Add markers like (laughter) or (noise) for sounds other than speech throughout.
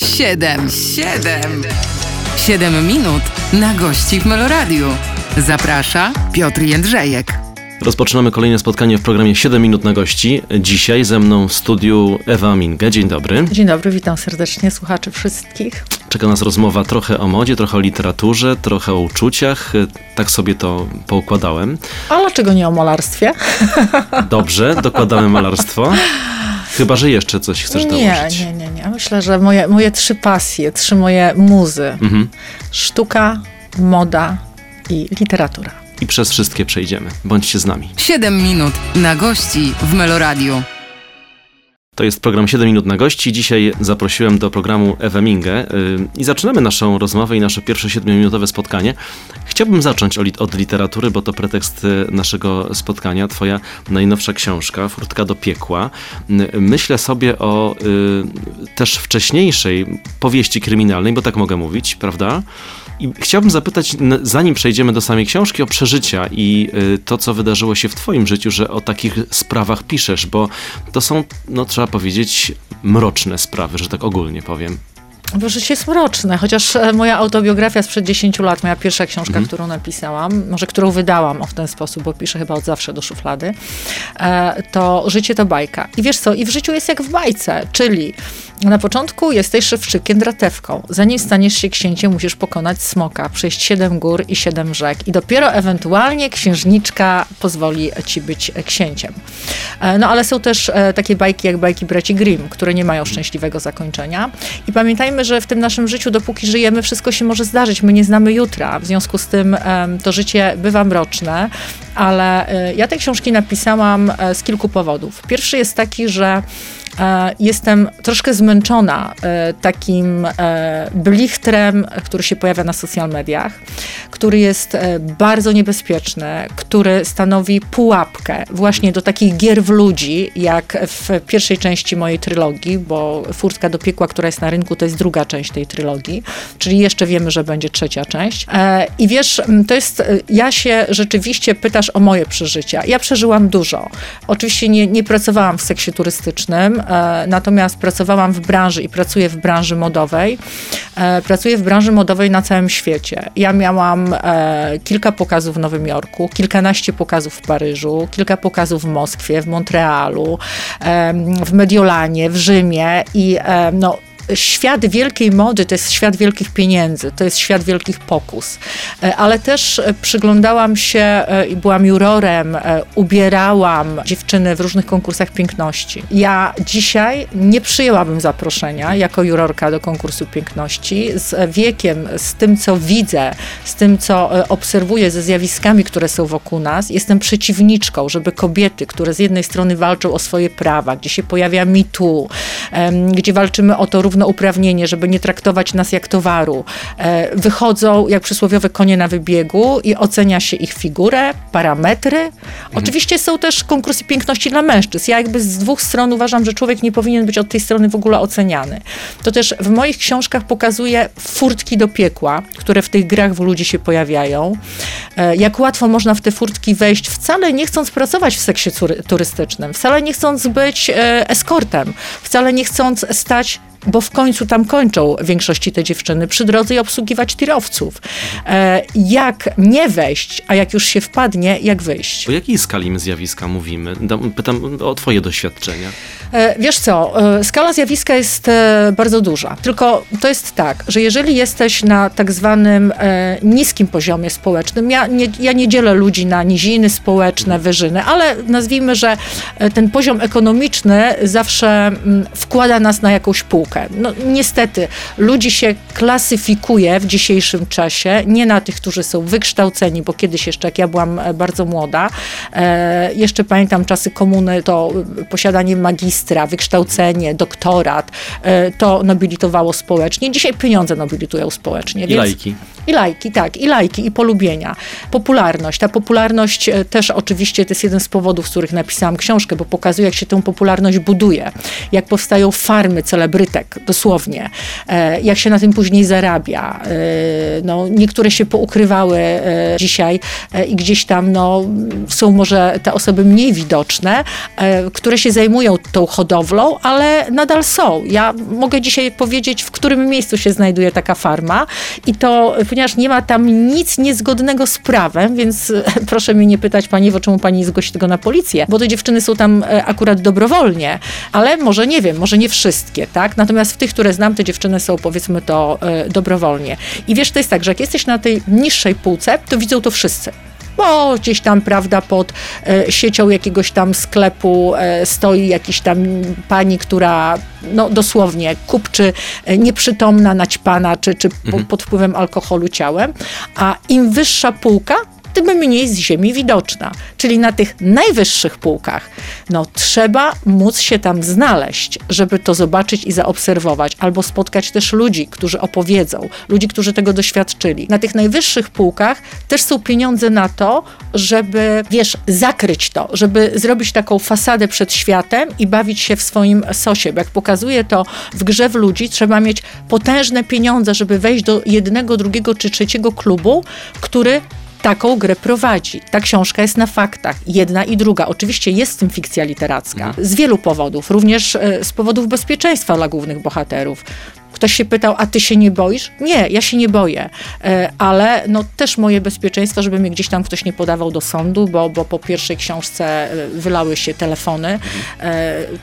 Siedem, siedem, siedem minut na gości w Meloradiu. Zaprasza Piotr Jędrzejek. Rozpoczynamy kolejne spotkanie w programie 7 minut na gości. Dzisiaj ze mną w studiu Ewa Minge. Dzień dobry. Dzień dobry, witam serdecznie słuchaczy wszystkich. Czeka nas rozmowa trochę o modzie, trochę o literaturze, trochę o uczuciach. Tak sobie to poukładałem. A dlaczego nie o malarstwie? (laughs) Dobrze, dokładamy malarstwo. Chyba, że jeszcze coś chcesz nie, dołożyć. Nie, nie, nie. Myślę, że moje, moje trzy pasje, trzy moje muzy. Mhm. Sztuka, moda i literatura. I przez wszystkie przejdziemy. Bądźcie z nami. Siedem minut na gości w Meloradiu. To jest program 7 minut na gości. Dzisiaj zaprosiłem do programu Ewę Mingę yy, i zaczynamy naszą rozmowę i nasze pierwsze 7-minutowe spotkanie. Chciałbym zacząć od, literatury, bo to pretekst y, naszego spotkania. Twoja najnowsza książka, Furtka do piekła. Yy, Myślę sobie o też wcześniejszej powieści kryminalnej, bo tak mogę mówić, prawda? I chciałbym zapytać, zanim przejdziemy do samej książki, o przeżycia i y, to, co wydarzyło się w Twoim życiu, że o takich sprawach piszesz, bo to są, no trzeba powiedzieć, mroczne sprawy, że tak ogólnie powiem. Bo życie jest mroczne, chociaż e, moja autobiografia sprzed 10 lat, moja pierwsza książka, Mhm. którą napisałam, może którą wydałam o w ten sposób, bo piszę chyba od zawsze do szuflady, e, to życie to bajka. I wiesz co, i w życiu jest jak w bajce, czyli na początku jesteś szewczykiem dratewką. Zanim staniesz się księciem, musisz pokonać smoka, przejść siedem gór i siedem rzek i dopiero ewentualnie księżniczka pozwoli ci być księciem. E, No ale są też e, takie bajki jak bajki braci Grimm, które nie mają szczęśliwego zakończenia. I pamiętajmy, że w tym naszym życiu, dopóki żyjemy, wszystko się może zdarzyć. My nie znamy jutra. W związku z tym to życie bywa mroczne, ale e, ja te książki napisałam z kilku powodów. Pierwszy jest taki, że jestem troszkę zmęczona e, takim e, blichtrem, który się pojawia na social mediach, który jest e, bardzo niebezpieczny, który stanowi pułapkę właśnie do takich gier w ludzi, jak w pierwszej części mojej trylogii, bo Furtka do piekła, która jest na rynku, to jest druga część tej trylogii, czyli jeszcze wiemy, że będzie trzecia część. E, I wiesz, to jest, e, ja się rzeczywiście pytasz o moje przeżycia. Ja przeżyłam dużo. Oczywiście nie, nie pracowałam w seksie turystycznym, e, natomiast pracowałam w branży i pracuję w branży modowej. E, pracuję w branży modowej na całym świecie. Ja miałam e, kilka pokazów w Nowym Jorku, kilkanaście pokazów w Paryżu, kilka pokazów w Moskwie, w Montrealu, w Mediolanie, w Rzymie i no, świat wielkiej mody to jest świat wielkich pieniędzy, to jest świat wielkich pokus. E, Ale też e, przyglądałam się e, i byłam jurorem, ubierałam dziewczyny w różnych konkursach piękności. Ja dzisiaj nie przyjęłabym zaproszenia jako jurorka do konkursu piękności. Z wiekiem, z tym, co widzę, z tym, co obserwuję, ze zjawiskami, które są wokół nas, jestem przeciwniczką, żeby kobiety, które z jednej strony walczą o swoje prawa, gdzie się pojawia em, gdzie walczymy o to równouprawnienie, żeby nie traktować nas jak towaru, e, wychodzą jak przysłowiowe konie na wybiegu i ocenia się ich figurę, parametry. Oczywiście są też konkursy piękności dla mężczyzn. Ja jakby z dwóch stron uważam, że człowiek nie powinien być od tej strony w ogóle oceniany. To też w moich książkach pokazuję furtki do piekła, które w tych grach w ludzi się pojawiają. E, Jak łatwo można w te furtki wejść, wcale nie chcąc pracować w seksie tury- turystycznym, wcale nie chcąc być e, eskortem, wcale nie chcąc stać bo w końcu tam kończą w większości te dziewczyny przy drodze i obsługiwać tirowców. E, jak nie wejść, a jak już się wpadnie, jak wyjść? O jakiej skali my zjawiska mówimy? Pytam o Twoje doświadczenia. E, Wiesz co, e, skala zjawiska jest e, bardzo duża. Tylko to jest tak, że jeżeli jesteś na tak zwanym niskim poziomie społecznym, ja nie, ja nie dzielę ludzi na niziny społeczne, wyżyny, ale nazwijmy, że ten poziom ekonomiczny zawsze mm, wkłada nas na jakąś półkę. No niestety, ludzi się klasyfikuje w dzisiejszym czasie nie na tych, którzy są wykształceni, bo kiedyś jeszcze, jak ja byłam bardzo młoda, jeszcze pamiętam czasy komuny, to posiadanie magistra, wykształcenie, doktorat, e, to nobilitowało społecznie. Dzisiaj pieniądze nobilitują społecznie. I więc- lajki. I lajki, tak, i lajki, i polubienia. Popularność. Ta popularność e, też oczywiście to jest jeden z powodów, z których napisałam książkę, bo pokazuje, jak się tę popularność buduje, jak powstają farmy celebrytek, dosłownie, e, jak się na tym później zarabia. E, no, niektóre się poukrywały dzisiaj i gdzieś tam no, są może te osoby mniej widoczne, które się zajmują tą hodowlą, ale nadal są. Ja mogę dzisiaj powiedzieć, w którym miejscu się znajduje taka farma i to, ponieważ nie ma tam nic niezgodnego z prawem, więc (laughs) proszę mnie nie pytać pani, czemu pani zgłosi tego na policję, bo te dziewczyny są tam e, akurat dobrowolnie, ale może nie wiem, może nie wszystkie, tak? Natomiast w tych, które znam, te dziewczyny są powiedzmy to e, dobrowolnie. I wiesz, to jest tak, że jak jesteś na tej niższej półce, to widzą to wszyscy bo gdzieś tam, prawda, pod e, siecią jakiegoś tam sklepu e, stoi jakiś tam pani, która no dosłownie kupczy, e, nieprzytomna, naćpana, czy, czy mhm. pod wpływem alkoholu ciałem, a im wyższa półka, tym mniej z ziemi widoczna. Czyli na tych najwyższych półkach, no trzeba móc się tam znaleźć, żeby to zobaczyć i zaobserwować, albo spotkać też ludzi, którzy opowiedzą, ludzi, którzy tego doświadczyli. Na tych najwyższych półkach też są pieniądze na to, żeby, wiesz, zakryć to, żeby zrobić taką fasadę przed światem i bawić się w swoim sosie. Bo jak pokazuje to w grze w ludzi, trzeba mieć potężne pieniądze, żeby wejść do jednego, drugiego czy trzeciego klubu, który taką grę prowadzi. Ta książka jest na faktach, jedna i druga. Oczywiście jest w tym fikcja literacka, z wielu powodów, również e, z powodów bezpieczeństwa dla głównych bohaterów. Ktoś się pytał, a ty się nie boisz? Nie, ja się nie boję, e, ale no też moje bezpieczeństwo, żeby mnie gdzieś tam ktoś nie podawał do sądu, bo, bo po pierwszej książce e, wylały się telefony,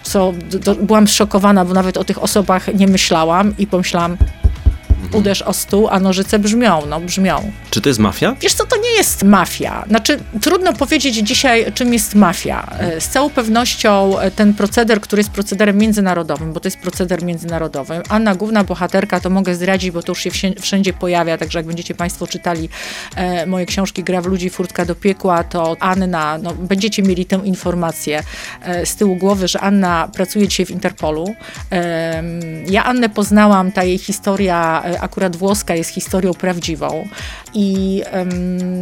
co do, byłam szokowana, bo nawet o tych osobach nie myślałam i pomyślałam, Mhm. Uderz o stół, a nożyce brzmią, no brzmią. Czy to jest mafia? Wiesz co, to nie jest mafia. Znaczy, trudno powiedzieć dzisiaj, czym jest mafia. E, z całą pewnością e, ten proceder, który jest procederem międzynarodowym, bo to jest proceder międzynarodowy. Anna, główna bohaterka, to mogę zdradzić, bo to już się wszędzie pojawia, także jak będziecie Państwo czytali e, moje książki Gra w ludzi, furtka do piekła, to Anna, no, będziecie mieli tę informację z tyłu głowy, że Anna pracuje dzisiaj w Interpolu. Ja Annę poznałam, ta jej historia akurat włoska jest historią prawdziwą i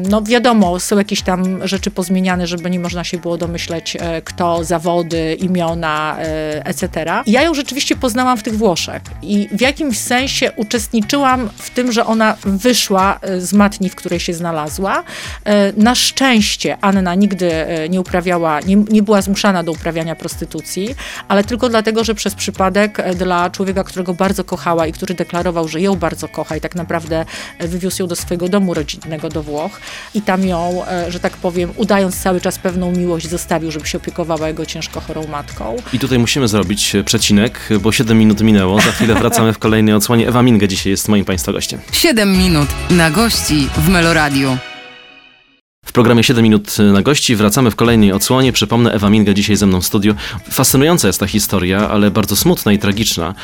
no wiadomo, są jakieś tam rzeczy pozmieniane, żeby nie można się było domyśleć e, kto, zawody, imiona, e, etc. Ja ją rzeczywiście poznałam w tych Włoszech i w jakimś sensie uczestniczyłam w tym, że ona wyszła e, z matni, w której się znalazła. Na szczęście Anna nigdy nie uprawiała, nie, nie była zmuszana do uprawiania prostytucji, ale tylko dlatego, że przez przypadek dla człowieka, którego bardzo kochała i który deklarował, że ją bardzo kocha i tak naprawdę wywiózł ją do swojego domu rodzinnego do Włoch i tam ją, e, że tak powiem, udając cały czas pewną miłość, zostawił, żeby się opiekowała jego ciężko chorą matką. I tutaj musimy zrobić e, przecinek, bo 7 minut minęło. Za chwilę wracamy w kolejnej odsłonie. Ewa Minge dzisiaj jest moim Państwa gościem. 7 minut na gości w Meloradiu. W programie 7 minut na gości wracamy w kolejnej odsłonie. Przypomnę, Ewa Minga dzisiaj ze mną w studiu. Fascynująca jest ta historia, ale bardzo smutna i tragiczna,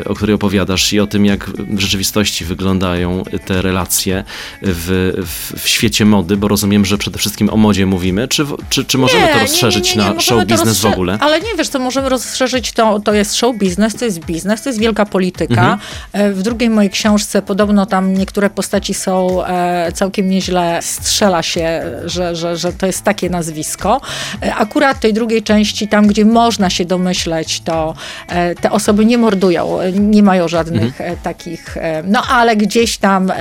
y, o której opowiadasz i o tym, jak w rzeczywistości wyglądają te relacje w, w, w świecie mody, bo rozumiem, że przede wszystkim o modzie mówimy. Czy, czy, czy możemy nie, to rozszerzyć nie, nie, na show biznes w ogóle? Ale nie wiesz, to możemy rozszerzyć to, to jest show biznes, to jest biznes, to jest wielka polityka. Mhm. E, w drugiej mojej książce podobno tam niektóre postaci są e, całkiem nieźle, strzela się że, że, że to jest takie nazwisko. E, akurat tej drugiej części, tam gdzie można się domyśleć, to e, te osoby nie mordują, nie mają żadnych mhm. E, takich, no ale gdzieś tam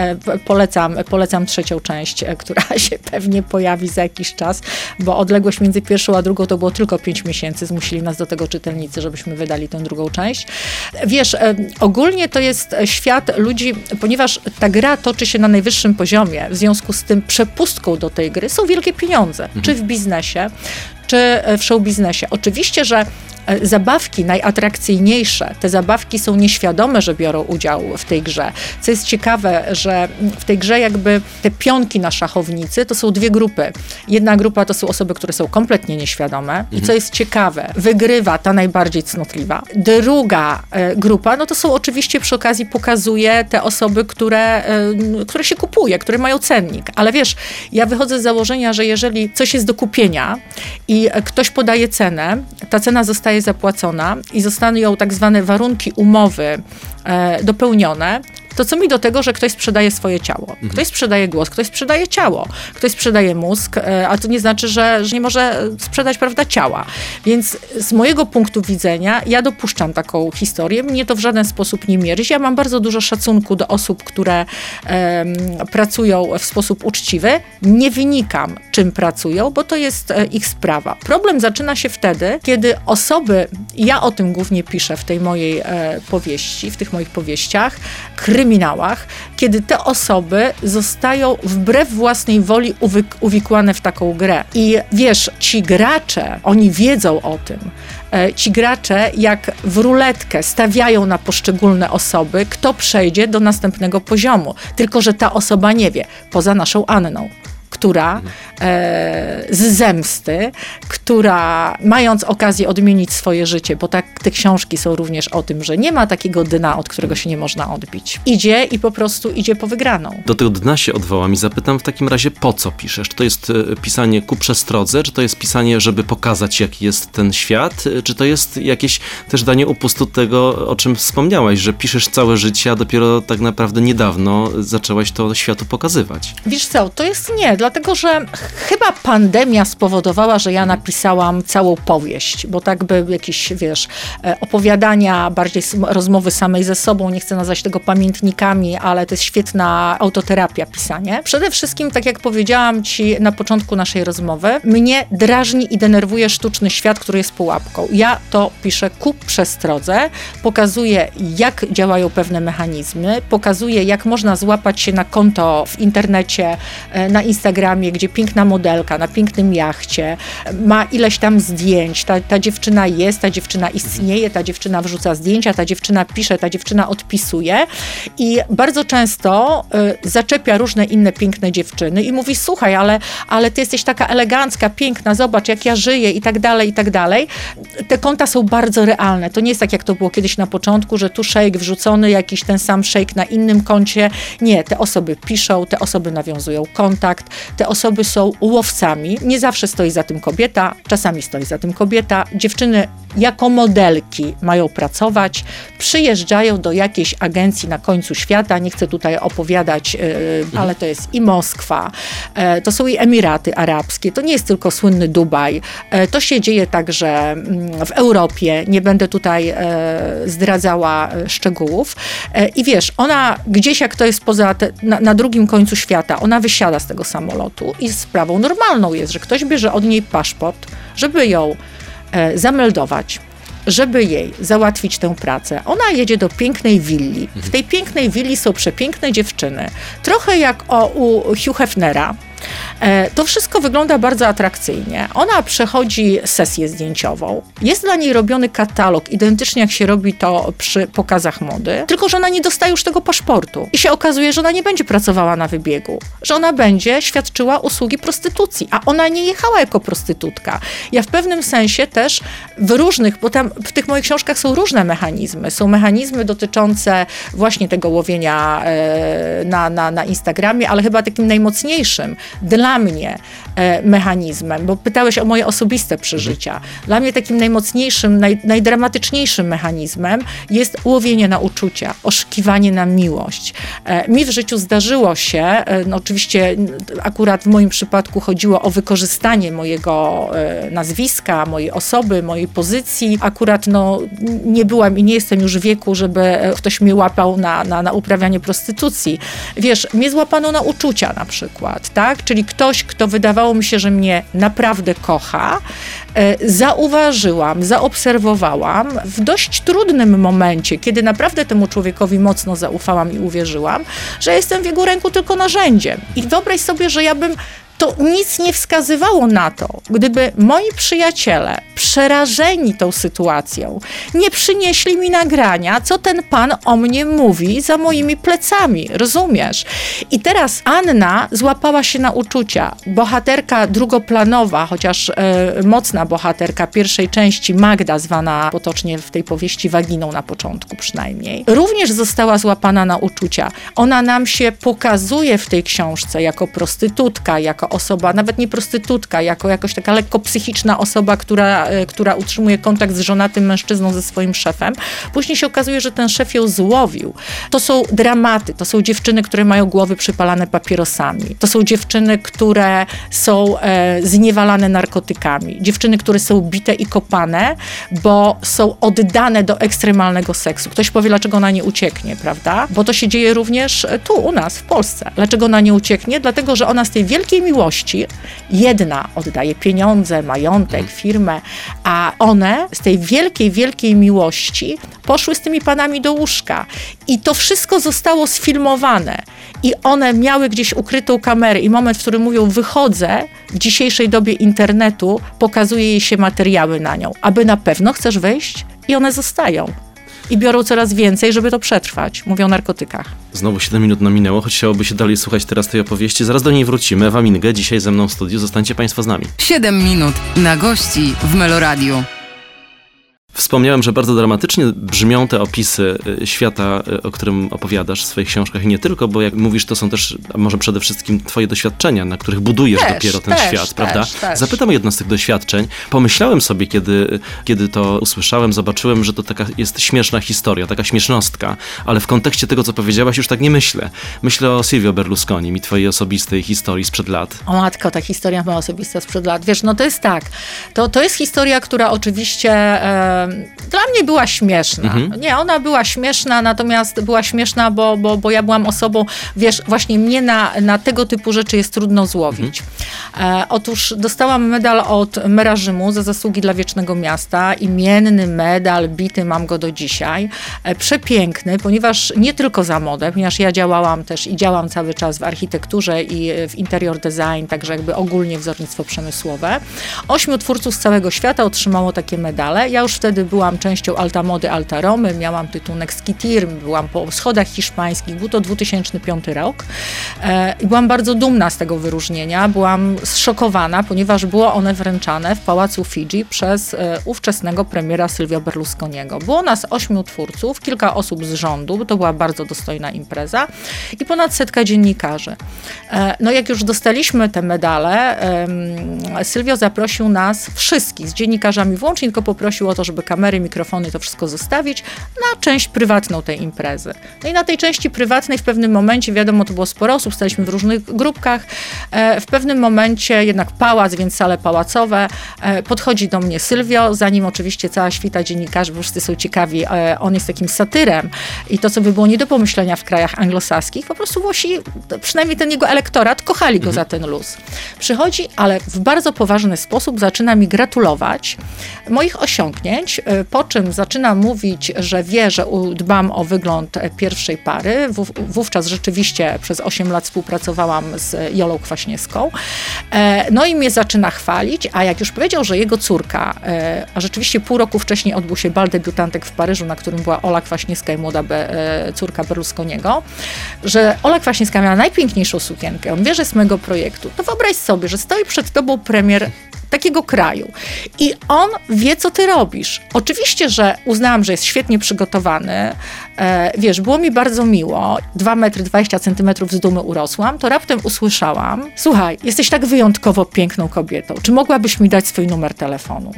polecam, polecam trzecią część, która (laughs) się pewnie pojawi za jakiś czas, bo odległość między pierwszą a drugą to było tylko pięć miesięcy, zmusili nas do tego czytelnicy, żebyśmy wydali tę drugą część. Wiesz, ogólnie to jest świat ludzi, ponieważ ta gra toczy się na najwyższym poziomie, w związku z tym przepustką do tej gry są wielkie pieniądze, mhm. czy w biznesie, czy e, w show biznesie. Oczywiście, że e, zabawki najatrakcyjniejsze, te zabawki są nieświadome, że biorą udział w tej grze. Co jest ciekawe, że w tej grze jakby te pionki na szachownicy to są dwie grupy. Jedna grupa to są osoby, które są kompletnie nieświadome mhm. i co jest ciekawe, wygrywa ta najbardziej cnotliwa. Druga e, grupa, no to są oczywiście przy okazji pokazuje te osoby, które, które się kupuje, które mają cennik. Ale wiesz, ja wychodzę z założenia, że jeżeli coś jest do kupienia i ktoś podaje cenę, ta cena zostaje zapłacona i zostaną tak zwane warunki umowy e, dopełnione, to co mi do tego, że ktoś sprzedaje swoje ciało. Ktoś sprzedaje głos, ktoś sprzedaje ciało, ktoś sprzedaje mózg, e, a to nie znaczy, że, że nie może sprzedać, prawda, ciała. Więc z mojego punktu widzenia ja dopuszczam taką historię. Mnie to w żaden sposób nie mierzy. Ja mam bardzo dużo szacunku do osób, które em, pracują w sposób uczciwy. Nie wynikam, czym pracują, bo to jest e, ich sprawa. Problem zaczyna się wtedy, kiedy osoby, ja o tym głównie piszę w tej mojej e, powieści, w tych moich powieściach, kryminałach, kiedy te osoby zostają wbrew własnej woli uwikłane w taką grę. I wiesz, ci gracze, oni wiedzą o tym. E, Ci gracze, jak w ruletkę, stawiają na poszczególne osoby, kto przejdzie do następnego poziomu. Tylko, że ta osoba nie wie, poza naszą Anną która e, z zemsty, która mając okazję odmienić swoje życie, bo tak te książki są również o tym, że nie ma takiego dna, od którego się nie można odbić. Idzie i po prostu idzie po wygraną. Do tego dna się odwołam i zapytam w takim razie, po co piszesz? Czy to jest e, pisanie ku przestrodze, czy to jest pisanie, żeby pokazać, jaki jest ten świat, e, czy to jest jakieś też danie upustu tego, o czym wspomniałaś, że piszesz całe życie, a dopiero tak naprawdę niedawno zaczęłaś to światu pokazywać? Wiesz co, to jest nie, dlatego że chyba pandemia spowodowała, że ja napisałam całą powieść, bo tak by jakieś, wiesz, e, opowiadania, bardziej rozmowy samej ze sobą, nie chcę nazwać tego pamiętnikami, ale to jest świetna autoterapia pisanie. Przede wszystkim, tak jak powiedziałam ci na początku naszej rozmowy, mnie drażni i denerwuje sztuczny świat, który jest pułapką. Ja to piszę ku przestrodze, pokazuję jak działają pewne mechanizmy, pokazuję jak można złapać się na konto w internecie, e, na Instagramie, gdzie piękna modelka na pięknym jachcie ma ileś tam zdjęć, ta, ta dziewczyna jest, ta dziewczyna istnieje, ta dziewczyna wrzuca zdjęcia, ta dziewczyna pisze, ta dziewczyna odpisuje i bardzo często y, zaczepia różne inne piękne dziewczyny i mówi, słuchaj, ale, ale ty jesteś taka elegancka, piękna, zobacz jak ja żyję i tak dalej, i tak dalej. Te konta są bardzo realne. To nie jest tak, jak to było kiedyś na początku, że tu shake wrzucony, jakiś ten sam shake na innym koncie. Nie, te osoby piszą, te osoby nawiązują kontakt, te osoby są łowcami. Nie zawsze stoi za tym kobieta, czasami stoi za tym kobieta. Dziewczyny jako modelki mają pracować, przyjeżdżają do jakiejś agencji na końcu świata. Nie chcę tutaj opowiadać, yy, ale to jest i Moskwa, e, to są i Emiraty Arabskie, to nie jest tylko słynny Dubaj. E, to się dzieje także mm, w Europie. Nie będę tutaj e, zdradzała e, szczegółów. E, I wiesz, ona gdzieś jak to jest poza te, na, na drugim końcu świata, ona wysiada z tego samolotu i sprawą normalną jest, że ktoś bierze od niej paszport, żeby ją e, zameldować, żeby jej załatwić tę pracę. Ona jedzie do pięknej willi. W tej pięknej willi są przepiękne dziewczyny. Trochę jak o, u Hugh Hefnera. E, To wszystko wygląda bardzo atrakcyjnie. Ona przechodzi sesję zdjęciową. Jest dla niej robiony katalog, identycznie jak się robi to przy pokazach mody, tylko że ona nie dostaje już tego paszportu. I się okazuje, że ona nie będzie pracowała na wybiegu, że ona będzie świadczyła usługi prostytucji, a ona nie jechała jako prostytutka. Ja w pewnym sensie też w różnych, bo tam w tych moich książkach są różne mechanizmy. Są mechanizmy dotyczące właśnie tego łowienia e, na, na, na Instagramie, ale chyba takim najmocniejszym dla mnie e, mechanizmem, bo pytałeś o moje osobiste przeżycia. Dla mnie takim najmocniejszym, naj, najdramatyczniejszym mechanizmem jest łowienie na uczucia, oszukiwanie na miłość. E, mi w życiu zdarzyło się, e, no oczywiście akurat w moim przypadku chodziło o wykorzystanie mojego nazwiska, mojej osoby, mojej pozycji. Akurat no, nie byłam i nie jestem już w wieku, żeby ktoś mnie łapał na, na, na uprawianie prostytucji. Wiesz, mnie złapano na uczucia na przykład, tak? Czyli ktoś, kto wydawało mi się, że mnie naprawdę kocha, e, zauważyłam, zaobserwowałam w dość trudnym momencie, kiedy naprawdę temu człowiekowi mocno zaufałam i uwierzyłam, że jestem w jego ręku tylko narzędziem. I wyobraź sobie, że ja bym to nic nie wskazywało na to, gdyby moi przyjaciele, przerażeni tą sytuacją, nie przynieśli mi nagrania, co ten pan o mnie mówi za moimi plecami, rozumiesz? I teraz Anna złapała się na uczucia. Bohaterka drugoplanowa, chociaż e, mocna bohaterka pierwszej części, Magda, zwana potocznie w tej powieści waginą na początku przynajmniej, również została złapana na uczucia. Ona nam się pokazuje w tej książce jako prostytutka, jako osoba, nawet nie prostytutka, jako jakoś taka lekko psychiczna osoba, która e, która utrzymuje kontakt z żonatym mężczyzną, ze swoim szefem. Później się okazuje, że ten szef ją złowił. To są dramaty, to są dziewczyny, które mają głowy przypalane papierosami. To są dziewczyny, które są e, zniewalane narkotykami. Dziewczyny, które są bite i kopane, bo są oddane do ekstremalnego seksu. Ktoś powie, dlaczego ona nie ucieknie, prawda? Bo to się dzieje również tu, u nas, w Polsce. Dlaczego ona nie ucieknie? Dlatego, że ona z tej wielkiej miłości, jedna oddaje pieniądze, majątek, firmę, a one z tej wielkiej, wielkiej miłości poszły z tymi panami do łóżka. I to wszystko zostało sfilmowane. I one miały gdzieś ukrytą kamerę i moment, w którym mówią wychodzę, w dzisiejszej dobie internetu pokazuje jej się materiały na nią. Aby na pewno chcesz wejść? I one zostają. I biorą coraz więcej, żeby to przetrwać. Mówią o narkotykach. Znowu 7 minut nam minęło, choć chciałoby się dalej słuchać teraz tej opowieści. Zaraz do niej wrócimy. Ewa Mingę dzisiaj ze mną w studiu. Zostańcie Państwo z nami. 7 minut na gości w Meloradiu. Wspomniałem, że bardzo dramatycznie brzmią te opisy y, świata, y, o którym opowiadasz w swoich książkach i nie tylko, bo jak mówisz, to są też może przede wszystkim twoje doświadczenia, na których budujesz Też, dopiero ten też, świat, też, prawda? Zapytam jedno z tych doświadczeń. Pomyślałem sobie, kiedy, kiedy to usłyszałem, zobaczyłem, że to taka jest śmieszna historia, taka śmiesznostka, ale w kontekście tego, co powiedziałaś, już tak nie myślę. Myślę o Silvio Berlusconi i twojej osobistej historii sprzed lat. O matko, ta historia ma osobista sprzed lat. Wiesz, no to jest tak. To, to jest historia, która oczywiście e, dla mnie była śmieszna. Nie, ona była śmieszna, natomiast była śmieszna, bo, bo, bo ja byłam osobą, wiesz, właśnie mnie na, na tego typu rzeczy jest trudno złowić. E, otóż dostałam medal od mera Rzymu za zasługi dla Wiecznego Miasta. Imienny medal, bity mam go do dzisiaj. E, przepiękny, ponieważ nie tylko za modę, ponieważ ja działałam też i działam cały czas w architekturze i w interior design, także jakby ogólnie wzornictwo przemysłowe. Ośmiu twórców z całego świata otrzymało takie medale. Ja już wtedy byłam częścią Alta Mody, Alta Romy, miałam tytuł Nexkitir, byłam po schodach hiszpańskich, był to 2005 rok. E, i byłam bardzo dumna z tego wyróżnienia, byłam zszokowana, ponieważ było one wręczane w Pałacu Fidżi przez e, ówczesnego premiera Silvio Berlusconiego. Było nas ośmiu twórców, kilka osób z rządu, to była bardzo dostojna impreza. I ponad setka dziennikarzy. E, no jak już dostaliśmy te medale, Sylwio zaprosił nas wszystkich z dziennikarzami. Włącznie, tylko poprosił o to, żeby kamery, mikrofony, to wszystko zostawić na część prywatną tej imprezy. No i na tej części prywatnej w pewnym momencie, wiadomo, to było sporo osób, staliśmy w różnych grupkach, e, w pewnym momencie jednak pałac, więc sale pałacowe, e, podchodzi do mnie Sylwio, zanim oczywiście cała świta dziennikarzy, bo wszyscy są ciekawi, e, on jest takim satyrem i to, co by było nie do pomyślenia w krajach anglosaskich, po prostu Włosi, przynajmniej ten jego elektorat, kochali go za ten luz. Przychodzi, ale w bardzo poważny sposób zaczyna mi gratulować moich osiągnięć, e, po czym zaczyna mówić, że wie, że dbam o wygląd pierwszej pary. Wów- Wówczas rzeczywiście przez 8 lat współpracowałam z Jolą Kwaśniewską. E, No i mnie zaczyna chwalić, a jak już powiedział, że jego córka, e, a rzeczywiście pół roku wcześniej odbył się bal debiutantek w Paryżu, na którym była Ola Kwaśniewska i młoda Be, córka Berlusconiego, że Ola Kwaśniewska miała najpiękniejszą sukienkę, on wie, że z mojego projektu, to wyobraź sobie, że stoi przed tobą premier takiego kraju. I on wie, co ty robisz. Oczywiście, że uznałam, że jest świetnie przygotowany. E, wiesz, było mi bardzo miło. 2 metry 20 centymetrów z dumy urosłam, to raptem usłyszałam: Słuchaj, jesteś tak wyjątkowo piękną kobietą. Czy mogłabyś mi dać swój numer telefonu?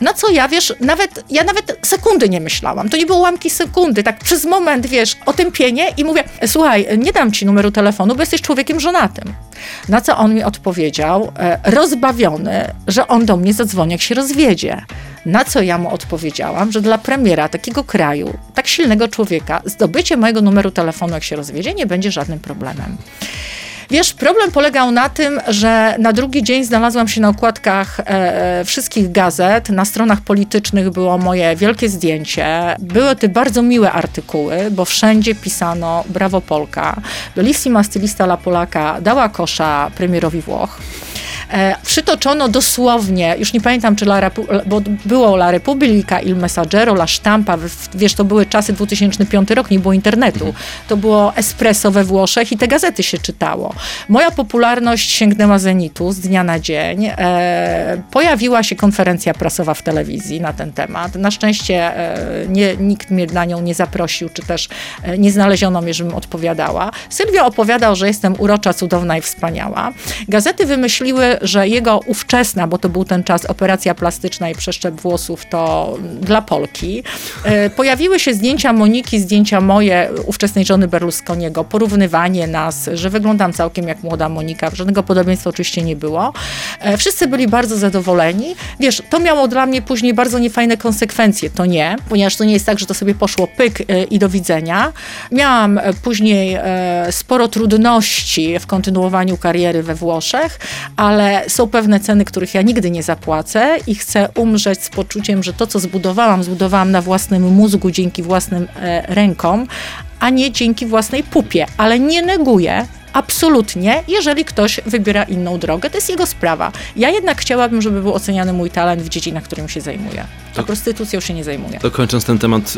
Na co ja, wiesz, nawet, ja nawet sekundy nie myślałam. To nie było ułamki sekundy. Tak przez moment, wiesz, otępienie i mówię, słuchaj, nie dam ci numeru telefonu, bo jesteś człowiekiem żonatym. Na co on mi odpowiedział, e, rozbawiony, że on do mnie zadzwoni, jak się rozwiedzie. Na co ja mu odpowiedziałam, że dla premiera takiego kraju, tak silnego człowieka, zdobycie mojego numeru telefonu, jak się rozwiedzie, nie będzie żadnym problemem. Wiesz, problem polegał na tym, że na drugi dzień znalazłam się na okładkach e, wszystkich gazet. Na stronach politycznych było moje wielkie zdjęcie. Były te bardzo miłe artykuły, bo wszędzie pisano brawo Polka. Bellissima stylista La Polaka dała kosza premierowi Włoch. E, przytoczono dosłownie, już nie pamiętam, czy La Repu- bo było La Repubblica, Il Messaggero, La Stampa, wiesz, to były czasy 2005 rok, nie było internetu. To było espresso we Włoszech i te gazety się czytało. Moja popularność sięgnęła zenitu z dnia na dzień. E, pojawiła się konferencja prasowa w telewizji na ten temat. Na szczęście e, nie, nikt mnie na nią nie zaprosił, czy też e, nie znaleziono mnie, żebym odpowiadała. Sylwia opowiadał, że jestem urocza, cudowna i wspaniała. Gazety wymyśliły że jego ówczesna, bo to był ten czas, operacja plastyczna i przeszczep włosów to dla Polki. E, pojawiły się zdjęcia Moniki, zdjęcia moje, ówczesnej żony Berlusconiego, porównywanie nas, że wyglądam całkiem jak młoda Monika. Żadnego podobieństwa oczywiście nie było. E, wszyscy byli bardzo zadowoleni. Wiesz, to miało dla mnie później bardzo niefajne konsekwencje. To nie, ponieważ to nie jest tak, że to sobie poszło pyk e, i do widzenia. Miałam później sporo trudności w kontynuowaniu kariery we Włoszech, ale są pewne ceny, których ja nigdy nie zapłacę i chcę umrzeć z poczuciem, że to, co zbudowałam, zbudowałam na własnym mózgu, dzięki własnym e, rękom, a nie dzięki własnej pupie. Ale nie neguję, Absolutnie, jeżeli ktoś wybiera inną drogę, to jest jego sprawa. Ja jednak chciałabym, żeby był oceniany mój talent w dziedzinach, którym się zajmuję. A prostytucją się nie zajmuję. To kończąc ten temat,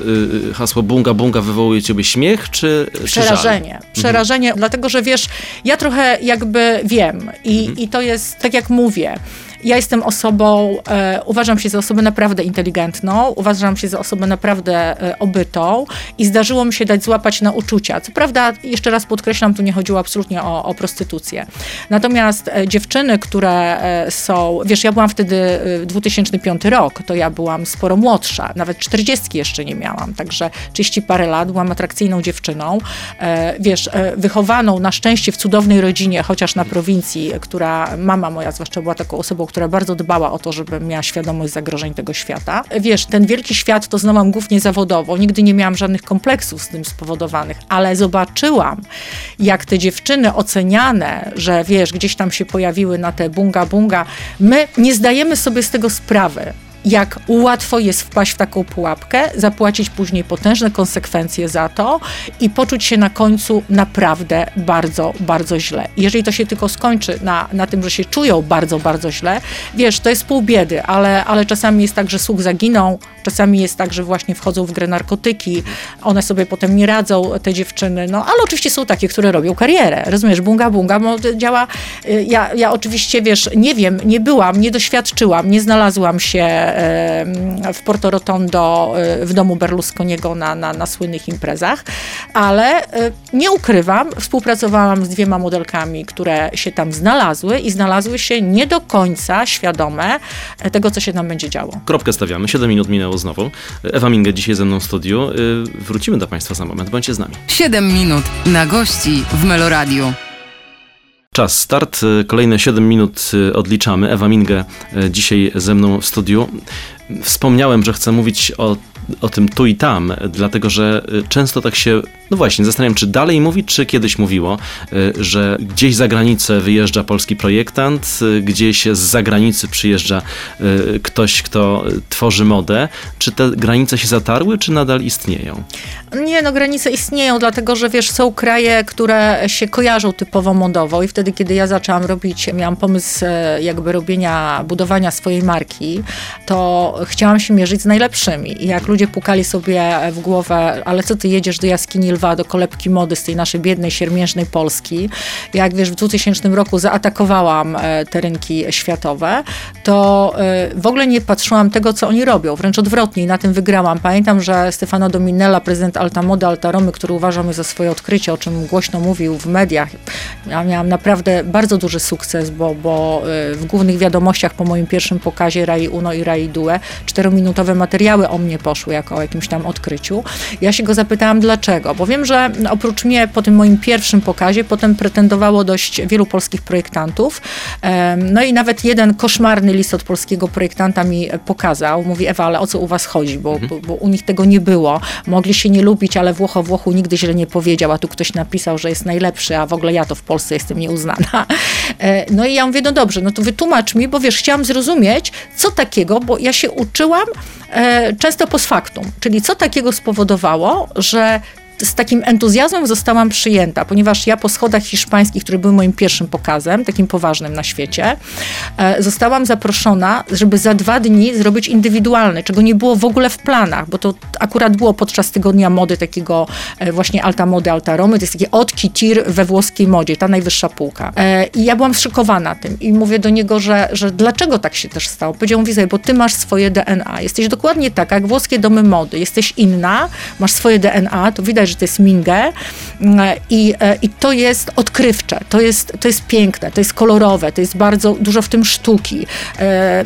y, hasło bunga bunga wywołuje ciebie śmiech czy Przerażenie. Czy Przerażenie, mhm. dlatego że wiesz, ja trochę jakby wiem i, mhm. i to jest, tak jak mówię, ja jestem osobą, e, uważam się za osobę naprawdę inteligentną, uważam się za osobę naprawdę e, obytą i zdarzyło mi się dać złapać na uczucia. Co prawda, jeszcze raz podkreślam, tu nie chodziło absolutnie o, o prostytucję. Natomiast e, dziewczyny, które e, są, wiesz, ja byłam wtedy 2005 e, rok, to ja byłam sporo młodsza, nawet 40 jeszcze nie miałam, także 30 parę lat, byłam atrakcyjną dziewczyną, e, wiesz, wychowaną na szczęście w cudownej rodzinie, chociaż na prowincji, która, mama moja zwłaszcza była taką osobą, która bardzo dbała o to, żebym miała świadomość zagrożeń tego świata. Wiesz, ten wielki świat to znałam głównie zawodowo. Nigdy nie miałam żadnych kompleksów z tym spowodowanych, ale zobaczyłam, jak te dziewczyny oceniane, że wiesz, gdzieś tam się pojawiły na te bunga bunga, my nie zdajemy sobie z tego sprawy jak łatwo jest wpaść w taką pułapkę, zapłacić później potężne konsekwencje za to i poczuć się na końcu naprawdę bardzo, bardzo źle. Jeżeli to się tylko skończy na, na tym, że się czują bardzo, bardzo źle, wiesz, to jest pół biedy, ale, ale czasami jest tak, że słuch zaginą, czasami jest tak, że właśnie wchodzą w grę narkotyki, one sobie potem nie radzą, te dziewczyny, no ale oczywiście są takie, które robią karierę, rozumiesz, bunga bunga, bo działa, y, ja, ja oczywiście, wiesz, nie wiem, nie byłam, nie doświadczyłam, nie znalazłam się w Porto Rotondo e, w domu Berlusconiego na, na, na słynnych imprezach, ale e, nie ukrywam, współpracowałam z dwiema modelkami, które się tam znalazły i znalazły się nie do końca świadome e, tego, co się tam będzie działo. Kropkę stawiamy, 7 minut minęło znowu. Ewa Minge dzisiaj ze mną w studiu. Wrócimy do Państwa za moment, bądźcie z nami. 7 minut na gości w Meloradiu. Czas, start. Kolejne 7 minut odliczamy. Ewa Minge dzisiaj ze mną w studiu. Wspomniałem, że chcę mówić o o tym tu i tam, dlatego że y, często tak się, no właśnie, zastanawiam, czy dalej mówi, czy kiedyś mówiło, y, że gdzieś za granicę wyjeżdża polski projektant, gdzieś z zagranicy przyjeżdża ktoś, kto tworzy modę. Czy te granice się zatarły, czy nadal istnieją? Nie, no granice istnieją, dlatego że wiesz, są kraje, które się kojarzą typowo modowo i wtedy, kiedy ja zaczęłam robić, miałam pomysł e, jakby robienia, budowania swojej marki, to chciałam się mierzyć z najlepszymi. I jak ludzie pukali sobie w głowę, ale co ty jedziesz do jaskini lwa, do kolebki mody z tej naszej biednej, siermiężnej Polski. Jak wiesz, w 2000 roku zaatakowałam e, te rynki światowe, to e, w ogóle nie patrzyłam tego, co oni robią. Wręcz odwrotnie i na tym wygrałam. Pamiętam, że Stefano Dominella, prezydent Alta Mody, Alta Romy, który uważam za swoje odkrycie, o czym głośno mówił w mediach. Ja miałam naprawdę bardzo duży sukces, bo, bo e, w głównych wiadomościach po moim pierwszym pokazie Rai Uno i Rai Due czterominutowe materiały o mnie poszły poszły jako o jakimś tam odkryciu. Ja się go zapytałam dlaczego, bo wiem, że oprócz mnie po tym moim pierwszym pokazie potem pretendowało dość wielu polskich projektantów. No i nawet jeden koszmarny list od polskiego projektanta mi pokazał. Mówi, Ewa, ale o co u was chodzi, bo, mhm. bo, bo u nich tego nie było. Mogli się nie lubić, ale Włocho Włochu nigdy źle nie powiedział, a tu ktoś napisał, że jest najlepszy, a w ogóle ja to w Polsce jestem nieuznana. (laughs) E, no i ja mówię, no dobrze, no to wytłumacz mi, bo wiesz, chciałam zrozumieć, co takiego, bo ja się uczyłam e, często po faktum. Czyli co takiego spowodowało, że z takim entuzjazmem zostałam przyjęta, ponieważ ja po schodach hiszpańskich, które były moim pierwszym pokazem, takim poważnym na świecie, e, zostałam zaproszona, żeby za dwa dni zrobić indywidualny, czego nie było w ogóle w planach, bo to akurat było podczas tygodnia mody takiego e, właśnie Alta Mody, Alta Romy, to jest taki odki tir we włoskiej modzie, ta najwyższa półka. E, I ja byłam zszykowana tym i mówię do niego, że, że dlaczego tak się też stało? Powiedział, mówi bo ty masz swoje DNA, jesteś dokładnie tak, jak włoskie domy mody, jesteś inna, masz swoje DNA, to widać, że to jest Minge i, i to jest odkrywcze, to jest, to jest piękne, to jest kolorowe, to jest bardzo dużo w tym sztuki.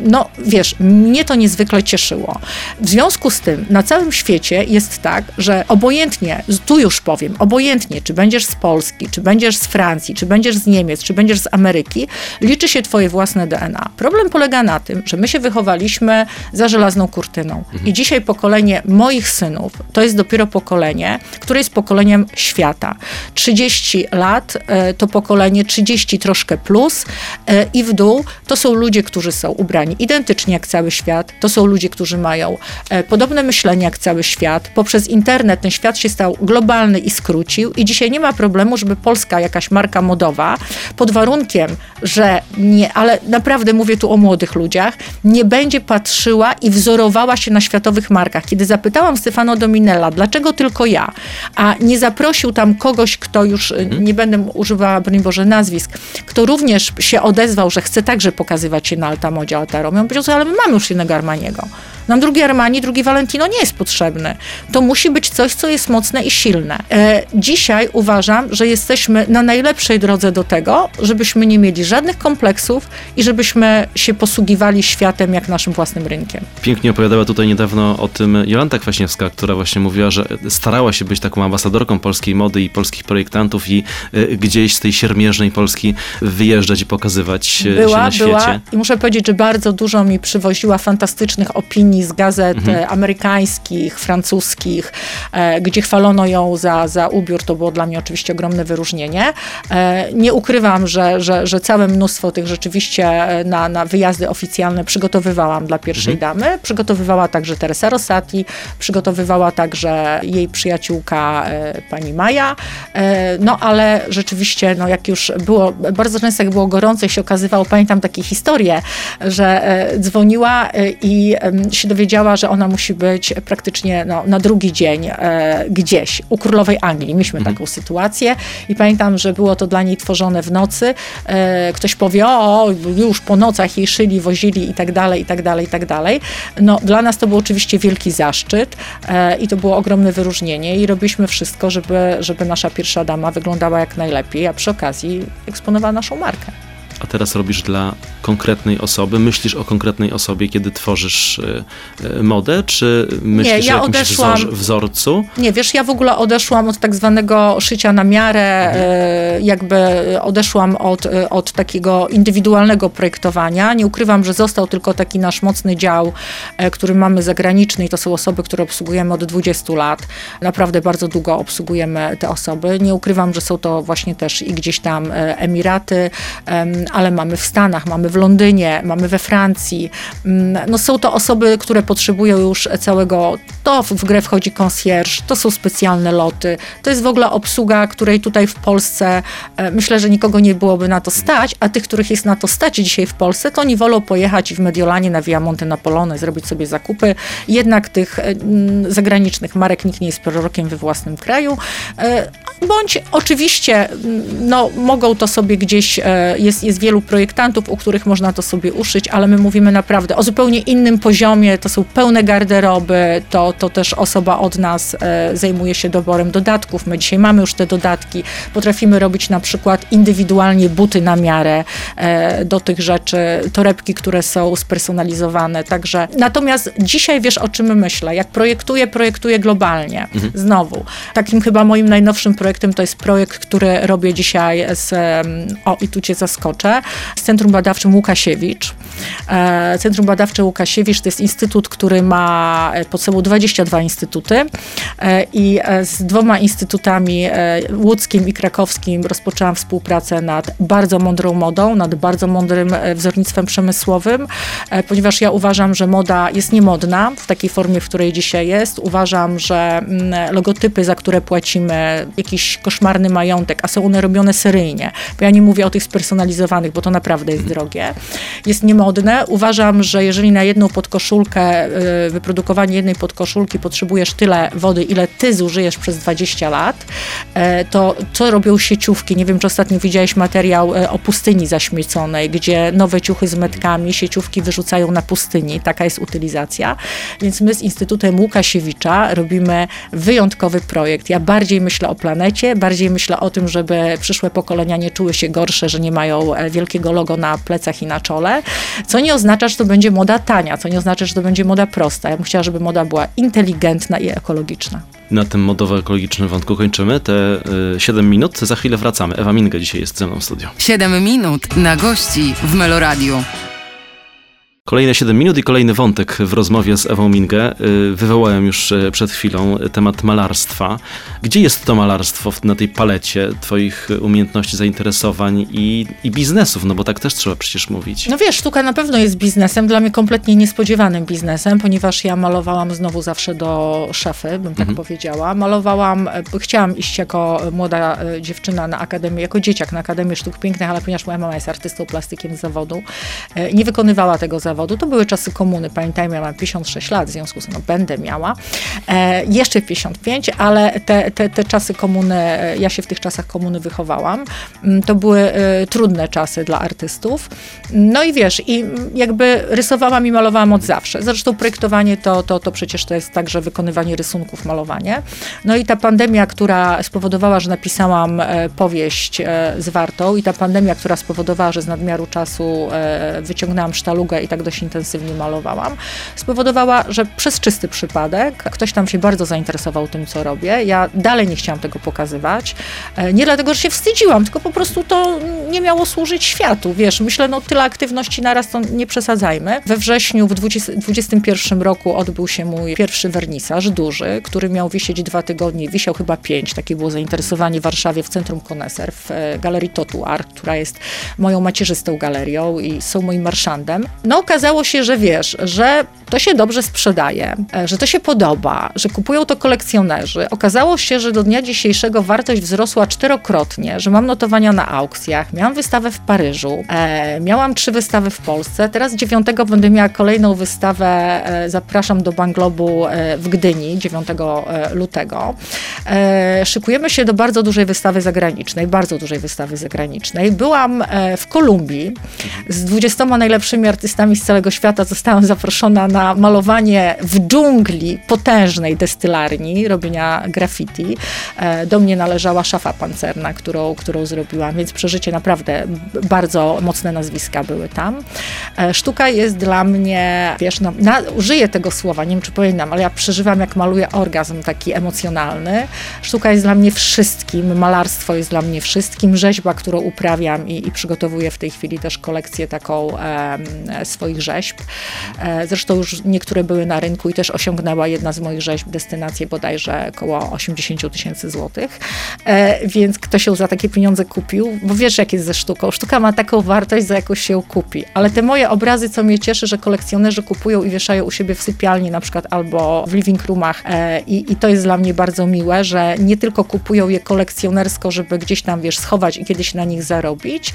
No wiesz, mnie to niezwykle cieszyło. W związku z tym na całym świecie jest tak, że obojętnie, tu już powiem, obojętnie, czy będziesz z Polski, czy będziesz z Francji, czy będziesz z Niemiec, czy będziesz z Ameryki, liczy się twoje własne DNA. Problem polega na tym, że my się wychowaliśmy za żelazną kurtyną. Mhm. I dzisiaj pokolenie moich synów to jest dopiero pokolenie, które jest pokoleniem świata. 30 lat e, to pokolenie 30 troszkę plus e, i w dół to są ludzie, którzy są ubrani identycznie jak cały świat. To są ludzie, którzy mają e, podobne myślenie jak cały świat. Poprzez internet ten świat się stał globalny i skrócił i dzisiaj nie ma problemu, żeby Polska, jakaś marka modowa, pod warunkiem, że nie, ale naprawdę mówię tu o młodych ludziach, nie będzie patrzyła i wzorowała się na światowych markach. Kiedy zapytałam Stefano Dominella, dlaczego tylko ja, a nie zaprosił tam kogoś, kto już, mhm. nie będę używała, broń Boże, nazwisk, kto również się odezwał, że chce także pokazywać się na Altamodzie Alta Romeo, on powiedział, ale my mamy już jednego Armaniego. Nam drugi Armani, drugi Valentino nie jest potrzebny. To musi być coś, co jest mocne i silne. E, dzisiaj uważam, że jesteśmy na najlepszej drodze do tego, żebyśmy nie mieli żadnych kompleksów i żebyśmy się posługiwali światem jak naszym własnym rynkiem. Pięknie opowiadała tutaj niedawno o tym Jolanta Kwaśniewska, która właśnie mówiła, że starała się być taką ambasadorką polskiej mody i polskich projektantów i y, gdzieś z tej siermierznej Polski wyjeżdżać i pokazywać była, się na świecie. Była i muszę powiedzieć, że bardzo dużo mi przywoziła fantastycznych opinii z gazet mhm. E, amerykańskich, francuskich, e, gdzie chwalono ją za, za ubiór. To było dla mnie oczywiście ogromne wyróżnienie. E, nie ukrywam, że, że, że całe mnóstwo tych rzeczywiście na, na wyjazdy oficjalne przygotowywałam dla pierwszej mhm. damy. Przygotowywała także Teresa Rosati, przygotowywała także jej przyjaciółka pani Maja. No ale rzeczywiście, no jak już było, bardzo często jak było gorąco i się okazywało, pamiętam takie historie, że dzwoniła i się dowiedziała, że ona musi być praktycznie no, na drugi dzień e, gdzieś u królowej Anglii. Mieliśmy mhm. taką sytuację i pamiętam, że było to dla niej tworzone w nocy. E, ktoś powie, o, już po nocach jej szyli, wozili i tak dalej, i tak dalej, i tak dalej. No, dla nas to był oczywiście wielki zaszczyt e, i to było ogromne wyróżnienie i robiliśmy wszystko, żeby, żeby nasza pierwsza dama wyglądała jak najlepiej, a przy okazji eksponowała naszą markę a teraz robisz dla konkretnej osoby? Myślisz o konkretnej osobie, kiedy tworzysz y, y, modę, czy myślisz nie, ja o jakimś odeszłam, wzor, wzorcu? Nie, wiesz, ja w ogóle odeszłam od tak zwanego szycia na miarę, mhm. y, jakby odeszłam od, od takiego indywidualnego projektowania. Nie ukrywam, że został tylko taki nasz mocny dział, który mamy zagraniczny i to są osoby, które obsługujemy od 20 lat. Naprawdę bardzo długo obsługujemy te osoby. Nie ukrywam, że są to właśnie też i gdzieś tam Emiraty, ale mamy w Stanach, mamy w Londynie, mamy we Francji. Mm, no są to osoby, które potrzebują już całego, to w grę wchodzi concierge, to są specjalne loty, to jest w ogóle obsługa, której tutaj w Polsce e, myślę, że nikogo nie byłoby na to stać, a tych, których jest na to stać dzisiaj w Polsce, to oni wolą pojechać w Mediolanie na Via Monte Napolone, zrobić sobie zakupy. Jednak tych e, zagranicznych marek nikt nie jest prorokiem we własnym kraju. E, bądź oczywiście no, mogą to sobie gdzieś, jest, jest jest wielu projektantów, u których można to sobie uszyć, ale my mówimy naprawdę o zupełnie innym poziomie. To są pełne garderoby, to, to też osoba od nas e, zajmuje się doborem dodatków. My dzisiaj mamy już te dodatki. Potrafimy robić na przykład indywidualnie buty na miarę e, do tych rzeczy, torebki, które są spersonalizowane. Także natomiast dzisiaj wiesz o czym myślę. Jak projektuję, projektuję globalnie. Mhm. Znowu. Takim chyba moim najnowszym projektem to jest projekt, który robię dzisiaj z, o i tu cię zaskoczę, z Centrum Badawczym Łukasiewicz. E, Centrum Badawcze Łukasiewicz to jest instytut, który ma e, pod sobą 22 instytuty e, i z dwoma instytutami, łódzkim i krakowskim, rozpoczęłam współpracę nad bardzo mądrą modą, nad bardzo mądrym wzornictwem przemysłowym, ponieważ ja uważam, że moda jest niemodna w takiej formie, w której dzisiaj jest. Uważam, że mm, logotypy, za które płacimy jakiś koszmarny majątek, a są one robione seryjnie, bo ja nie mówię o tych spersonalizowanych bo to naprawdę jest drogie, jest niemodne. Uważam, że jeżeli na jedną podkoszulkę, y, wyprodukowanie jednej podkoszulki potrzebujesz tyle wody, ile ty zużyjesz przez 20 lat, e, to co robią sieciówki? Nie wiem, czy ostatnio widziałeś materiał e, o pustyni zaśmieconej, gdzie nowe ciuchy z metkami sieciówki wyrzucają na pustyni. Taka jest utylizacja. Więc my z Instytutem Łukasiewicza robimy wyjątkowy projekt. Ja bardziej myślę o planecie, bardziej myślę o tym, żeby przyszłe pokolenia nie czuły się gorsze, że nie mają e, wielkiego logo na plecach i na czole, co nie oznacza, że to będzie moda tania, co nie oznacza, że to będzie moda prosta. Ja bym chciała, żeby moda była inteligentna i ekologiczna. Na tym modowo-ekologicznym wątku kończymy te y, 7 minut. Za chwilę wracamy. Ewa Minga dzisiaj jest ze mną w studio. 7 minut na gości w Meloradiu. Kolejne 7 minut i kolejny wątek w rozmowie z Ewą Mingę. Y, Wywołałem już y, przed chwilą temat malarstwa. Gdzie jest to malarstwo na tej palecie Twoich umiejętności, zainteresowań i, i biznesów? No bo tak też trzeba przecież mówić. No wiesz, sztuka na pewno jest biznesem, dla mnie kompletnie niespodziewanym biznesem, ponieważ ja malowałam znowu zawsze do szafy, bym tak powiedziała. Malowałam, e, chciałam iść jako młoda e, dziewczyna na akademię, jako dzieciak na Akademię Sztuk Pięknych, ale ponieważ moja mama jest artystą plastykiem z zawodu, e, nie wykonywała tego zawodu. To były czasy komuny, pamiętajmy, ja mam 56 lat, w związku z tym no, będę miała. E, jeszcze 55, ale te, te, te czasy komuny, e, ja się w tych czasach komuny wychowałam. Mm, To były e, trudne czasy dla artystów. No i wiesz, i jakby rysowałam i malowałam od zawsze. Zresztą projektowanie to, to, to przecież to jest także wykonywanie rysunków, malowanie. No i ta pandemia, która spowodowała, że napisałam e, powieść e, zwartą i ta pandemia, która spowodowała, że z nadmiaru czasu wyciągnęłam sztalugę i tak dość intensywnie malowałam, spowodowała, że przez czysty przypadek ktoś tam się bardzo zainteresował tym, co robię. Ja dalej nie chciałam tego pokazywać. E, Nie dlatego, że się wstydziłam, tylko po prostu to nie miało służyć światu. Wiesz, myślę, no tyle aktywności naraz, to nie przesadzajmy. We wrześniu w 2021 roku odbył się mój pierwszy wernisaż, duży, który miał wisieć dwa tygodnie, wisiał chyba pięć. Takie było zainteresowanie w Warszawie w Centrum Koneser, w e, Galerii Totu Art, która jest moją macierzystą galerią i są moim marszandem. No okazało się, że wiesz, że to się dobrze sprzedaje, e, że to się podoba, że kupują to kolekcjonerzy. Okazało się, że do dnia dzisiejszego wartość wzrosła czterokrotnie, że mam notowania na aukcjach, miałam wystawę w Paryżu, e, miałam trzy wystawy w Polsce, teraz 9 będę miała kolejną wystawę, e, zapraszam do Banglobu e, w Gdyni 9 e, lutego. E, szykujemy się do bardzo dużej wystawy zagranicznej, bardzo dużej wystawy zagranicznej. Byłam w Kolumbii z 20 najlepszymi artystami z całego świata, zostałam zaproszona na malowanie w dżungli potężnej destylarni, robienia graffiti. E, Do mnie należała szafa pancerna, którą, którą zrobiłam, więc przeżycie naprawdę bardzo mocne nazwiska były tam. E, Sztuka jest dla mnie, wiesz, no, na, użyję tego słowa, nie wiem czy powinnam, ale ja przeżywam jak maluję orgazm taki emocjonalny. Sztuka jest dla mnie wszystkim, malarstwo jest dla mnie wszystkim, rzeźba, którą uprawiam i, i przygotowuję w tej chwili też kolekcję taką em, swoich rzeźb. E, zresztą już niektóre były na rynku i też osiągnęła jedna z moich rzeźb destynację bodajże około 80 tysięcy złotych. E, więc ktoś ją za takie pieniądze kupił, bo wiesz jak jest ze sztuką. Sztuka ma taką wartość, za jaką się ją kupi. Ale te moje obrazy, co mnie cieszy, że kolekcjonerzy kupują i wieszają u siebie w sypialni na przykład albo w living roomach e, i, i to jest dla mnie bardzo miłe, że nie tylko kupują je kolekcjonersko, żeby gdzieś tam, wiesz, schować i kiedyś na nich zarobić.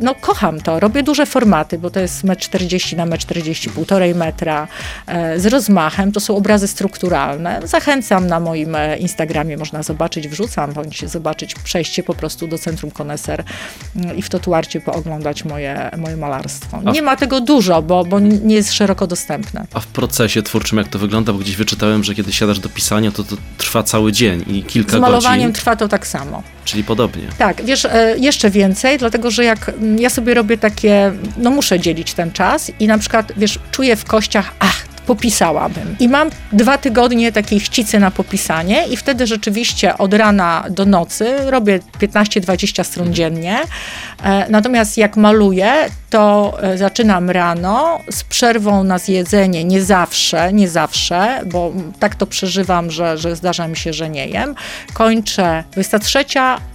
No kocham to. Robię duże formaty, bo to jest 1,40 na 1,40 półtorej metra e, z rozmachem. To są obrazy strukturalne. Zachęcam na moim e, Instagramie, można zobaczyć, wrzucam, bądź zobaczyć przejście po prostu do Centrum Koneser mm, i w Totuarcie pooglądać moje, moje malarstwo. Nie ma tego dużo, bo, bo nie jest szeroko dostępne. A w procesie twórczym jak to wygląda? Bo gdzieś wyczytałem, że kiedy siadasz do pisania, to to trwa cały dzień i kilka Z malowaniem godzin, trwa to tak samo. czyli podobnie. Tak, wiesz, e, jeszcze więcej, dlatego że jak mm, ja sobie robię takie, no muszę dzielić ten czas i na przykład, wiesz, czuję w kościach, ach, popisałabym. I mam dwa tygodnie takiej chcicy na popisanie i wtedy rzeczywiście od rana do nocy robię 15-20 stron dziennie. E, Natomiast jak maluję, to e, zaczynam rano z przerwą na zjedzenie, nie zawsze, nie zawsze, bo tak to przeżywam, że, że zdarza mi się, że nie jem. Kończę 23,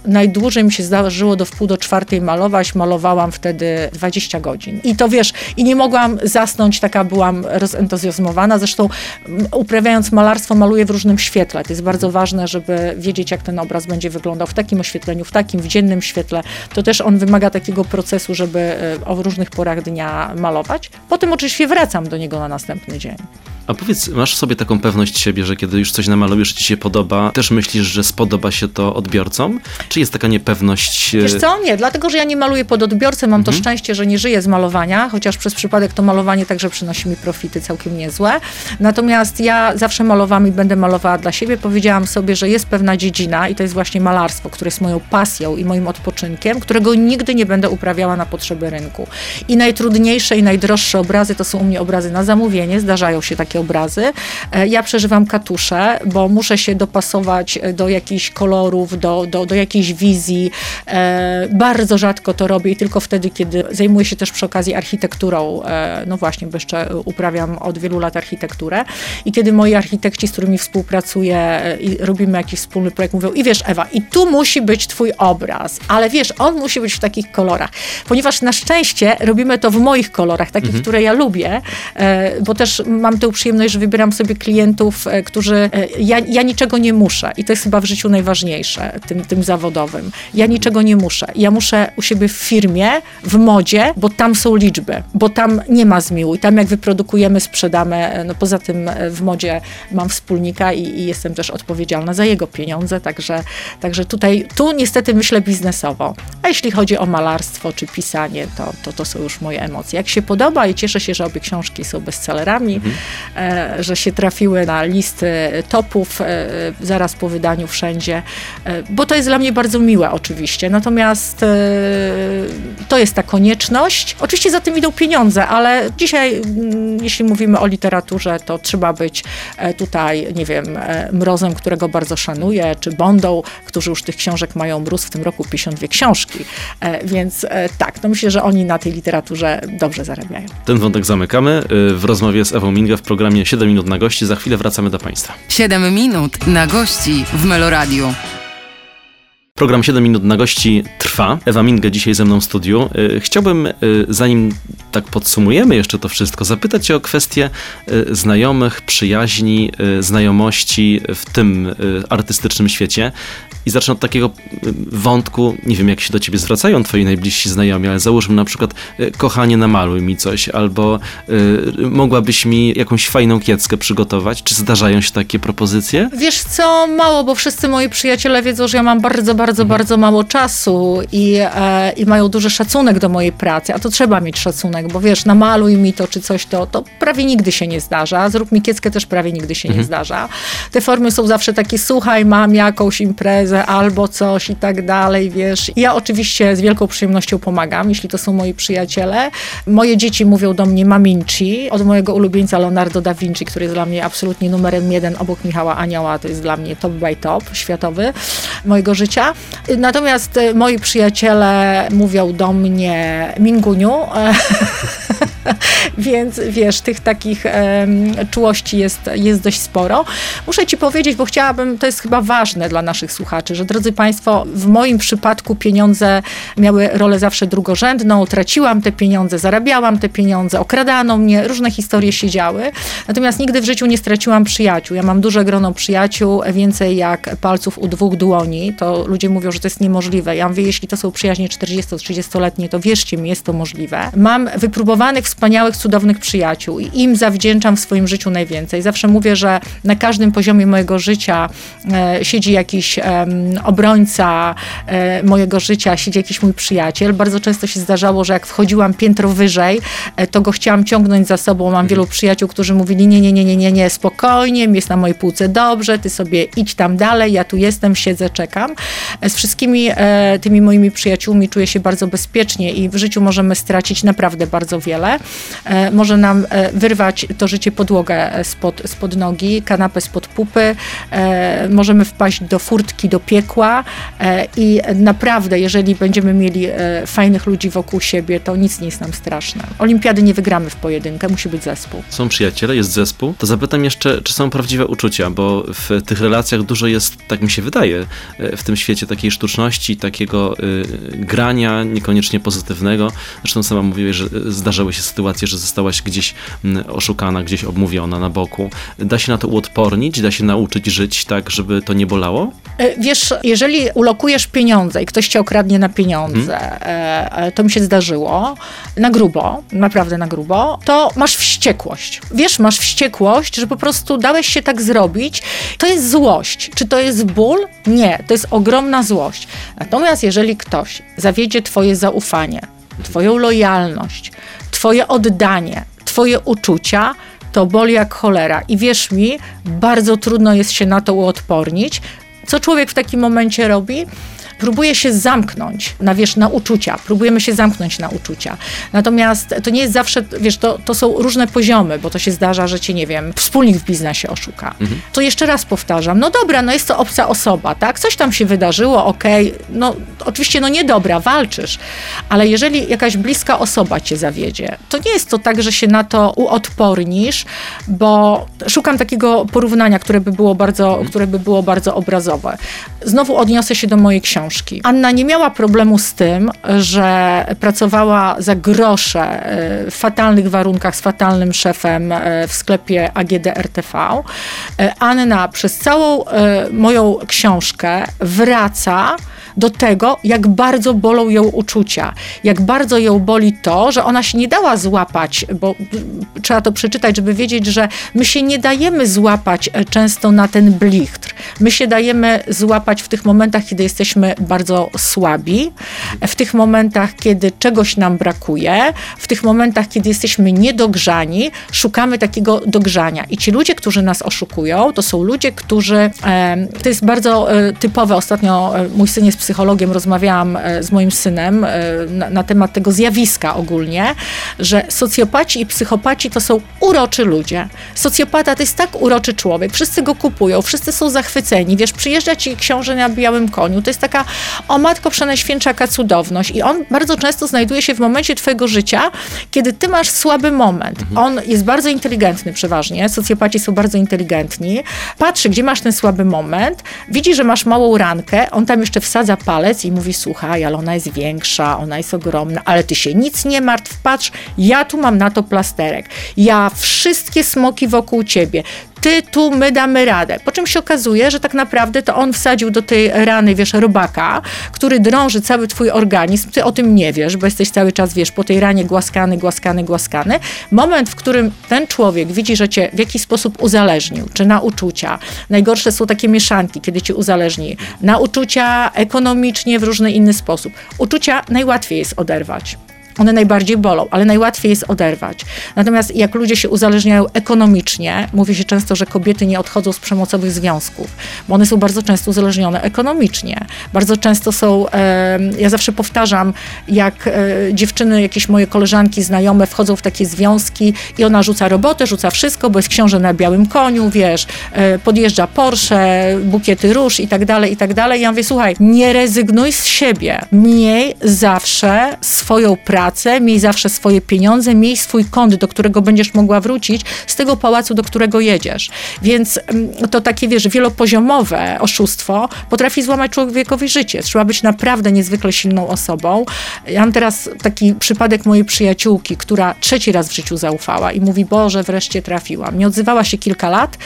najdłużej mi się zdarzyło do wpół do czwartej malować, malowałam wtedy 20 godzin. I to wiesz, i nie mogłam zasnąć, taka byłam rozentuzjazmowana zatrzymowana. Zresztą m, uprawiając malarstwo, maluję w różnym świetle. To jest bardzo ważne, żeby wiedzieć, jak ten obraz będzie wyglądał w takim oświetleniu, w takim, w dziennym świetle. To też on wymaga takiego procesu, żeby e, o różnych porach dnia malować. Potem oczywiście wracam do niego na następny dzień. A powiedz, masz w sobie taką pewność siebie, że kiedy już coś namalujesz, ci się podoba, też myślisz, że spodoba się to odbiorcom? Czy jest taka niepewność? e, Wiesz co? Nie, dlatego, że ja nie maluję pod odbiorcę, mam to szczęście, że nie żyję z malowania, chociaż przez przypadek to malowanie także przynosi mi profity całkiem niezłe. Natomiast ja zawsze malowałam i będę malowała dla siebie. Powiedziałam sobie, że jest pewna dziedzina i to jest właśnie malarstwo, które jest moją pasją i moim odpoczynkiem, którego nigdy nie będę uprawiała na potrzeby rynku. I najtrudniejsze i najdroższe obrazy to są u mnie obrazy na zamówienie, zdarzają się takie obrazy. E, Ja przeżywam katusze, bo muszę się dopasować e, do jakichś kolorów, do, do, do jakiejś wizji. E, Bardzo rzadko to robię i tylko wtedy, kiedy zajmuję się też przy okazji architekturą. No właśnie, bo jeszcze uprawiam od wielu lat architekturę. I kiedy moi architekci, z którymi współpracuję i robimy jakiś wspólny projekt, mówią i wiesz Ewa, i tu musi być twój obraz, ale wiesz, on musi być w takich kolorach. Ponieważ na szczęście robimy to w moich kolorach, takich, które ja lubię, bo też mam tę przyjemność, że wybieram sobie klientów, e, którzy, e, ja, ja niczego nie muszę i to jest chyba w życiu najważniejsze, tym, tym zawodowym. Ja niczego nie muszę. Ja muszę u siebie w firmie, w modzie, bo tam są liczby, bo tam nie ma zmiłu i tam jak wyprodukujemy, sprzedamy, e, no poza tym w modzie mam wspólnika i, i jestem też odpowiedzialna za jego pieniądze, także, także tutaj, tu niestety myślę biznesowo. A jeśli chodzi o malarstwo czy pisanie, to, to, to są już moje emocje. Jak się podoba i cieszę się, że obie książki są bestsellerami, e, że się trafiły na listy topów e, zaraz po wydaniu wszędzie, e, bo to jest dla mnie bardzo miłe oczywiście. Natomiast e, to jest ta konieczność. Oczywiście za tym idą pieniądze, ale dzisiaj, mm, jeśli mówimy o literaturze, to trzeba być e, tutaj, nie wiem, e, Mrozem, którego bardzo szanuję, czy Bondą, którzy już tych książek mają mróz w tym roku 52 książki. E, Więc e, tak, no myślę, że oni na tej literaturze dobrze zarabiają. Ten wątek zamykamy w rozmowie z Ewą Mingę w programie 7 minut na gości. Za chwilę wracamy do Państwa. 7 minut na gości w Meloradiu. Program 7 minut na gości trwa. Ewa Minge dzisiaj ze mną w studiu. Y, Chciałbym, y, zanim tak podsumujemy jeszcze to wszystko, zapytać Cię o kwestię y, znajomych, przyjaźni, znajomości w tym artystycznym świecie. I zacznę od takiego y, wątku, nie wiem jak się do Ciebie zwracają Twoi najbliżsi znajomi, ale załóżmy na przykład, y, kochanie namaluj mi coś, albo y, mogłabyś mi jakąś fajną kieckę przygotować. Czy zdarzają się takie propozycje? Wiesz co, mało, bo wszyscy moi przyjaciele wiedzą, że ja mam bardzo, bardzo, bardzo mało czasu i, e, i mają duży szacunek do mojej pracy, a to trzeba mieć szacunek, bo wiesz, namaluj mi to czy coś, to, to prawie nigdy się nie zdarza, zrób mi kieckę też prawie nigdy się nie zdarza. Te formy są zawsze takie, słuchaj, mam jakąś imprezę albo coś i tak dalej, wiesz. Ja oczywiście z wielką przyjemnością pomagam, jeśli to są moi przyjaciele. Moje dzieci mówią do mnie maminci, od mojego ulubieńca Leonardo da Vinci, który jest dla mnie absolutnie numerem jeden obok Michała Anioła, to jest dla mnie top by top, światowy mojego życia. Natomiast e, moi przyjaciele mówią do mnie Minguniu, (laughs) (laughs) więc wiesz, tych takich em, czułości jest, jest dość sporo. Muszę ci powiedzieć, bo chciałabym, to jest chyba ważne dla naszych słuchaczy, że drodzy Państwo, w moim przypadku pieniądze miały rolę zawsze drugorzędną, traciłam te pieniądze, zarabiałam te pieniądze, okradano mnie, różne historie się działy. Natomiast nigdy w życiu nie straciłam przyjaciół. Ja mam duże grono przyjaciół, więcej jak palców u dwóch dłoni. To ludzie mówią, że to jest niemożliwe. Ja mówię, jeśli to są przyjaźnie 40-30-letnie, to wierzcie mi, jest to możliwe. Mam wypróbowanych, wspaniałych, cudownych przyjaciół i im zawdzięczam w swoim życiu najwięcej. Zawsze mówię, że na każdym poziomie mojego życia e, siedzi jakiś em, obrońca e, mojego życia, siedzi jakiś mój przyjaciel. Bardzo często się zdarzało, że jak wchodziłam piętro wyżej, e, to go chciałam ciągnąć za sobą. Mam wielu przyjaciół, którzy mówili, nie, nie, nie, nie, nie, nie, spokojnie, jest na mojej półce dobrze, ty sobie idź tam dalej, ja tu jestem, siedzę, czekam. E, Z wszystkimi e, tymi moimi przyjaciółmi czuję się bardzo bezpiecznie i w życiu możemy stracić naprawdę bardzo wiele. E, może nam e, wyrwać to życie podłogę spod, spod nogi, kanapę spod pupy, e, możemy wpaść do furtki, do piekła i naprawdę, jeżeli będziemy mieli fajnych ludzi wokół siebie, to nic nie jest nam straszne. Olimpiady nie wygramy w pojedynkę, musi być zespół. Są przyjaciele, jest zespół. To zapytam jeszcze, czy są prawdziwe uczucia, bo w tych relacjach dużo jest, tak mi się wydaje, w tym świecie takiej sztuczności, takiego grania, niekoniecznie pozytywnego. Zresztą sama mówiłeś, że zdarzały się sytuacje, że zostałaś gdzieś mm, oszukana, gdzieś obmówiona na boku. Da się na to uodpornić? Da się nauczyć żyć tak, żeby to nie bolało? E, wiesz, jeżeli ulokujesz pieniądze i ktoś cię okradnie na pieniądze, hmm. to mi się zdarzyło, na grubo, naprawdę na grubo, to masz wściekłość. Wiesz, masz wściekłość, że po prostu dałeś się tak zrobić. To jest złość. Czy to jest ból? Nie, to jest ogromna złość. Natomiast jeżeli ktoś zawiedzie twoje zaufanie, twoją lojalność, twoje oddanie, twoje uczucia, to boli jak cholera. I wierz mi, bardzo trudno jest się na to uodpornić. Co człowiek w takim momencie robi? Próbuje się zamknąć na, wiesz, na uczucia, próbujemy się zamknąć na uczucia. Natomiast to nie jest zawsze, wiesz, to, to są różne poziomy, bo to się zdarza, że cię, nie wiem, wspólnik w biznesie oszuka. Mhm. To jeszcze raz powtarzam, no dobra, no jest to obca osoba, tak? Coś tam się wydarzyło, okej, okay. no oczywiście, no niedobra, walczysz, ale jeżeli jakaś bliska osoba cię zawiedzie, to nie jest to tak, że się na to uodpornisz, bo szukam takiego porównania, które by było bardzo, mhm. które by było bardzo obrazowe. Znowu odniosę się do mojej książki książki. Anna nie miała problemu z tym, że pracowała za grosze e, w fatalnych warunkach z fatalnym szefem e, w sklepie AGD RTV. E, Anna przez całą moją książkę wraca do tego, jak bardzo bolą ją uczucia, jak bardzo ją boli to, że ona się nie dała złapać, bo trzeba to przeczytać, żeby wiedzieć, że my się nie dajemy złapać często na ten blichtr. My się dajemy złapać w tych momentach, kiedy jesteśmy bardzo słabi, w tych momentach, kiedy czegoś nam brakuje, w tych momentach, kiedy jesteśmy niedogrzani, szukamy takiego dogrzania. I ci ludzie, którzy nas oszukują, to są ludzie, którzy, to jest bardzo e, typowe, ostatnio e, mój syn jest psychologiem, rozmawiałam e, z moim synem na, na temat tego zjawiska ogólnie, że socjopaci i psychopaci to są uroczy ludzie. Socjopata to jest tak uroczy człowiek, wszyscy go kupują, wszyscy są zachwyceni, wiesz, przyjeżdża ci książę na białym koniu, to jest taka o matko przenajświętsza jaka cudowność. I on bardzo często znajduje się w momencie twojego życia, kiedy ty masz słaby moment. Mhm. On jest bardzo inteligentny przeważnie, socjopaci są bardzo inteligentni, patrzy, gdzie masz ten słaby moment, widzi, że masz małą rankę, on tam jeszcze wsadza palec i mówi, słuchaj, ale ona jest większa, ona jest ogromna, ale ty się nic nie martw, patrz, ja tu mam na to plasterek, ja wszystkie smoki wokół ciebie, ty tu, my damy radę. Po czym się okazuje, że tak naprawdę to on wsadził do tej rany, wiesz, robaka, który drąży cały twój organizm. Ty o tym nie wiesz, bo jesteś cały czas, wiesz, po tej ranie głaskany, głaskany, głaskany. Moment, w którym ten człowiek widzi, że cię w jakiś sposób uzależnił, czy na uczucia. Najgorsze są takie mieszanki, kiedy cię uzależni. Na uczucia ekonomicznie, w różny inny sposób. Uczucia najłatwiej jest oderwać. One najbardziej bolą, ale najłatwiej jest oderwać. Natomiast jak ludzie się uzależniają ekonomicznie, mówi się często, że kobiety nie odchodzą z przemocowych związków, bo one są bardzo często uzależnione ekonomicznie. Bardzo często są, e, ja zawsze powtarzam, jak e, dziewczyny, jakieś moje koleżanki, znajome wchodzą w takie związki i ona rzuca robotę, rzuca wszystko, bo jest książę na białym koniu, wiesz, e, podjeżdża Porsche, bukiety róż i tak dalej, i tak dalej. Ja mówię, słuchaj, nie rezygnuj z siebie. Miej zawsze swoją pracę, pracę, miej zawsze swoje pieniądze, miej swój kąt, do którego będziesz mogła wrócić z tego pałacu, do którego jedziesz. Więc mm, to takie, wiesz, wielopoziomowe oszustwo potrafi złamać człowiekowi życie. Trzeba być naprawdę niezwykle silną osobą. Ja mam teraz taki przypadek mojej przyjaciółki, która trzeci raz w życiu zaufała i mówi, Boże, wreszcie trafiłam. Nie odzywała się kilka lat.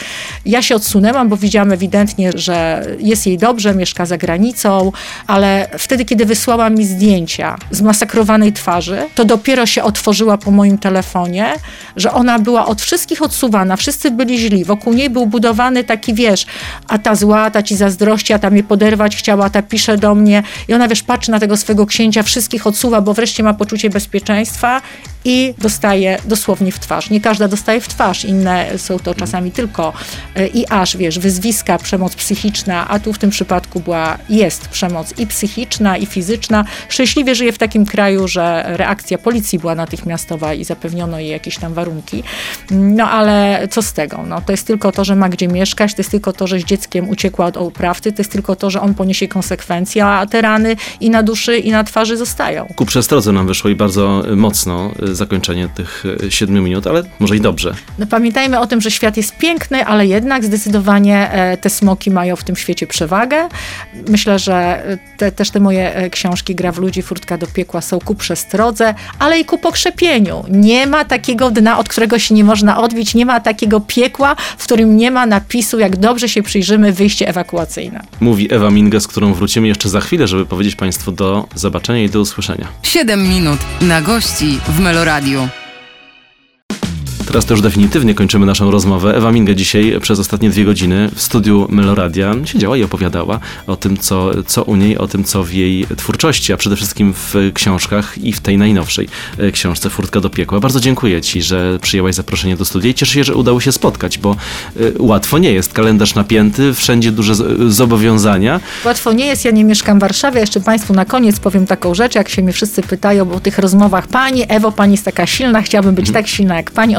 Ja się odsunęłam, bo widziałam ewidentnie, że jest jej dobrze, mieszka za granicą, ale wtedy, kiedy wysłała mi zdjęcia zmasakrowanej twarzy, twarzy, to dopiero się otworzyła po moim telefonie, że ona była od wszystkich odsuwana, wszyscy byli źli, wokół niej był budowany taki, wiesz, a ta zła, ta ci zazdrości, a ta mnie poderwać chciała, ta pisze do mnie i ona, wiesz, patrzy na tego swego księcia, wszystkich odsuwa, bo wreszcie ma poczucie bezpieczeństwa i dostaje dosłownie w twarz. Nie każda dostaje w twarz, inne są to czasami tylko e, i aż, wiesz, wyzwiska, przemoc psychiczna, a tu w tym przypadku była, jest przemoc i psychiczna, i fizyczna. Szczęśliwie żyje w takim kraju, że reakcja policji była natychmiastowa i zapewniono jej jakieś tam warunki. No ale co z tego? No, to jest tylko to, że ma gdzie mieszkać, to jest tylko to, że z dzieckiem uciekła od oprawcy, to jest tylko to, że on poniesie konsekwencje, a te rany i na duszy, i na twarzy zostają. Ku przestrodze nam wyszło i bardzo mocno zakończenie tych e, siedmiu minut, ale może i dobrze. No, pamiętajmy o tym, że świat jest piękny, ale jednak zdecydowanie e, te smoki mają w tym świecie przewagę. Myślę, że e, te, też te moje książki Gra w ludzi, Furtka do piekła są ku przestrodze, ale i ku pokrzepieniu. Nie ma takiego dna, od którego się nie można odbić, nie ma takiego piekła, w którym nie ma napisu, jak dobrze się przyjrzymy, wyjście ewakuacyjne. Mówi Ewa Minge, z którą wrócimy jeszcze za chwilę, żeby powiedzieć Państwu do zobaczenia i do usłyszenia. 7 minut na gości w Meloradiu. Teraz to już definitywnie kończymy naszą rozmowę. Ewa Minge dzisiaj przez ostatnie dwie godziny w studiu Meloradia siedziała i opowiadała o tym, co, co u niej, o tym, co w jej twórczości, a przede wszystkim w książkach i w tej najnowszej e, książce Furtka do piekła. Bardzo dziękuję Ci, że przyjęłaś zaproszenie do studia i cieszę się, że udało się spotkać, bo y, łatwo nie jest. Kalendarz napięty, wszędzie duże zobowiązania. Łatwo nie jest, ja nie mieszkam w Warszawie. Jeszcze Państwu na koniec powiem taką rzecz, jak się mnie wszyscy pytają o tych rozmowach. Pani Ewo, Pani jest taka silna, chciałabym być tak silna jak Pani,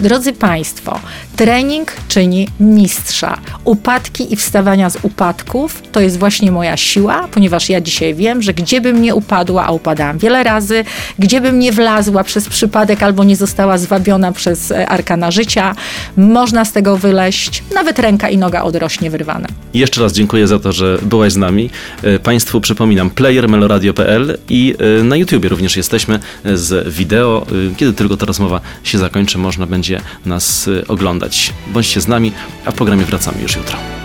Drodzy Państwo, trening czyni mistrza. Upadki i wstawania z upadków to jest właśnie moja siła, ponieważ ja dzisiaj wiem, że gdzie bym nie upadła, a upadałam wiele razy, gdzie bym nie wlazła przez przypadek albo nie została zwabiona przez e, arkana życia, można z tego wyleść, nawet ręka i noga odrośnie wyrwane. Jeszcze raz dziękuję za to, że byłaś z nami. E, Państwu przypominam player meloradio.pl i e, na YouTubie również jesteśmy z wideo. Kiedy tylko ta rozmowa się zakończy, można będzie nas e, oglądać. Bądźcie z nami, a w programie wracamy już jutro.